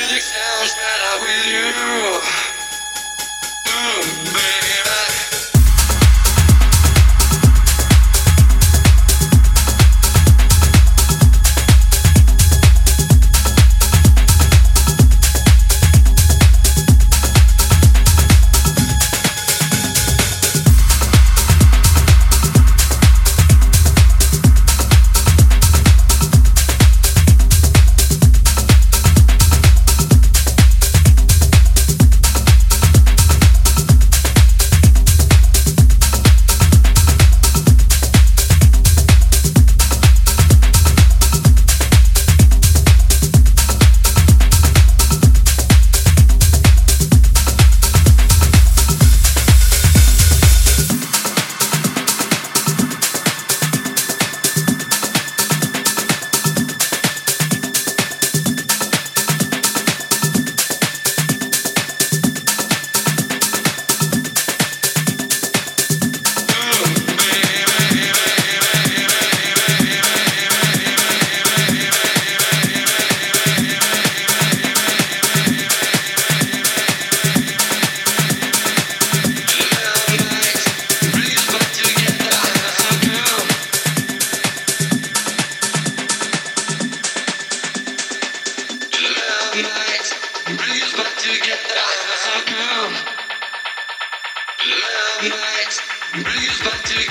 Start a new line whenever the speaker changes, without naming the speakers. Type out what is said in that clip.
music sounds better with you. to get down as a girl. Love back to